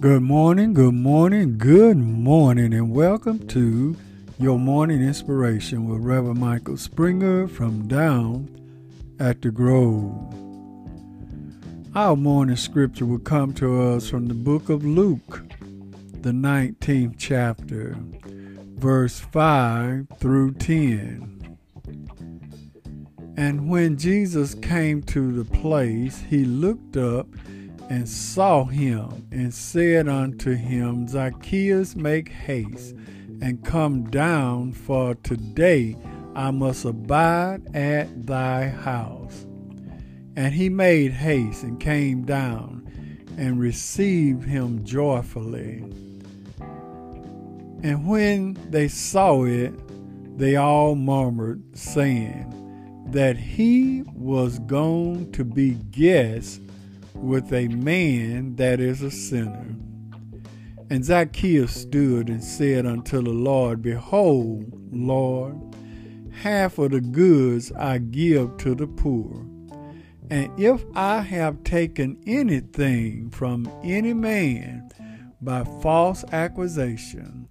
Good morning, good morning, good morning, and welcome to your morning inspiration with Reverend Michael Springer from down at the Grove. Our morning scripture will come to us from the book of Luke, the 19th chapter, verse 5 through 10. And when Jesus came to the place, he looked up and saw him and said unto him, Zacchaeus, make haste and come down, for today I must abide at thy house. And he made haste and came down and received him joyfully. And when they saw it, they all murmured, saying that he was gone to be guest with a man that is a sinner. And Zacchaeus stood and said unto the Lord, Behold, Lord, half of the goods I give to the poor. And if I have taken anything from any man by false accusation,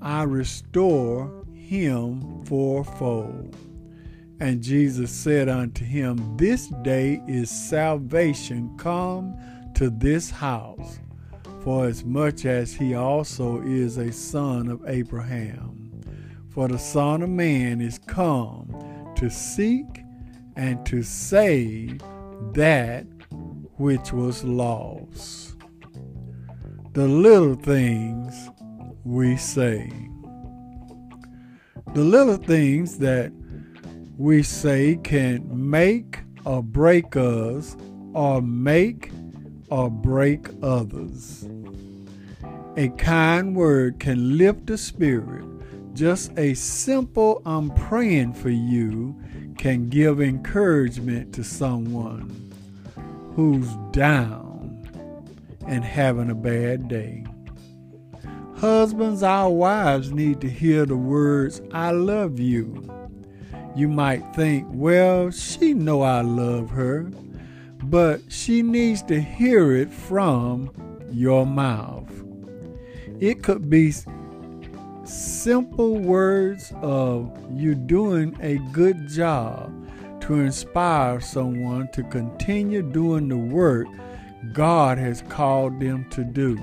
I restore him fourfold. And Jesus said unto him, This day is salvation come to this house, for as much as he also is a son of Abraham. For the Son of Man is come to seek and to save that which was lost. The little things we say. The little things that we say can make or break us or make or break others. A kind word can lift the spirit. Just a simple I'm praying for you can give encouragement to someone who's down and having a bad day. Husbands, our wives need to hear the words, I love you you might think, well, she know I love her, but she needs to hear it from your mouth. It could be simple words of you doing a good job to inspire someone to continue doing the work God has called them to do.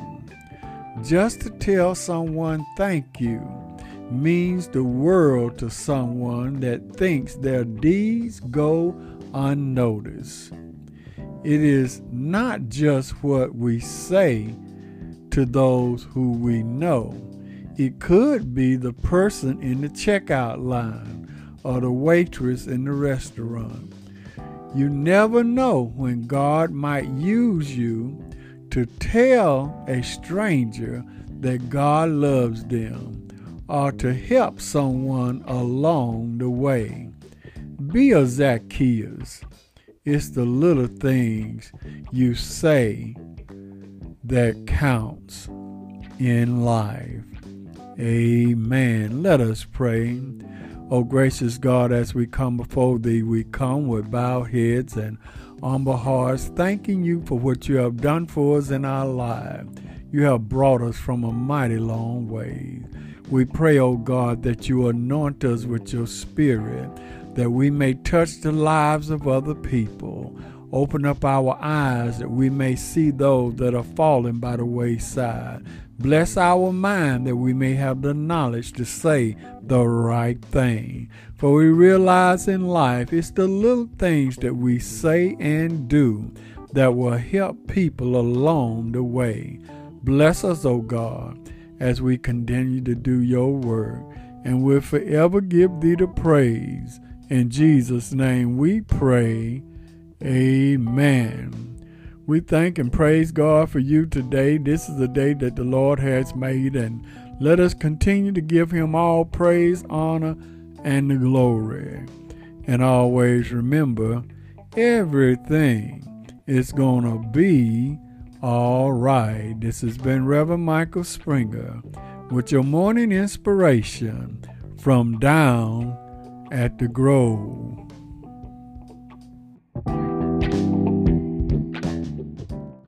Just to tell someone thank you means the world to someone that thinks their deeds go unnoticed. It is not just what we say to those who we know. It could be the person in the checkout line or the waitress in the restaurant. You never know when God might use you to tell a stranger that God loves them or to help someone along the way. Be a Zacchaeus. It's the little things you say that counts in life. Amen. Let us pray. O oh, gracious God, as we come before thee, we come with bowed heads and humble hearts, thanking you for what you have done for us in our lives. You have brought us from a mighty long way. We pray, O oh God, that you anoint us with your spirit, that we may touch the lives of other people. Open up our eyes that we may see those that are falling by the wayside. Bless our mind that we may have the knowledge to say the right thing. For we realize in life it's the little things that we say and do that will help people along the way. Bless us, O God as we continue to do your work, and we'll forever give thee the praise. In Jesus' name we pray. Amen. We thank and praise God for you today. This is the day that the Lord has made, and let us continue to give him all praise, honor, and the glory. And always remember, everything is going to be all right, this has been Reverend Michael Springer with your morning inspiration from down at the Grove.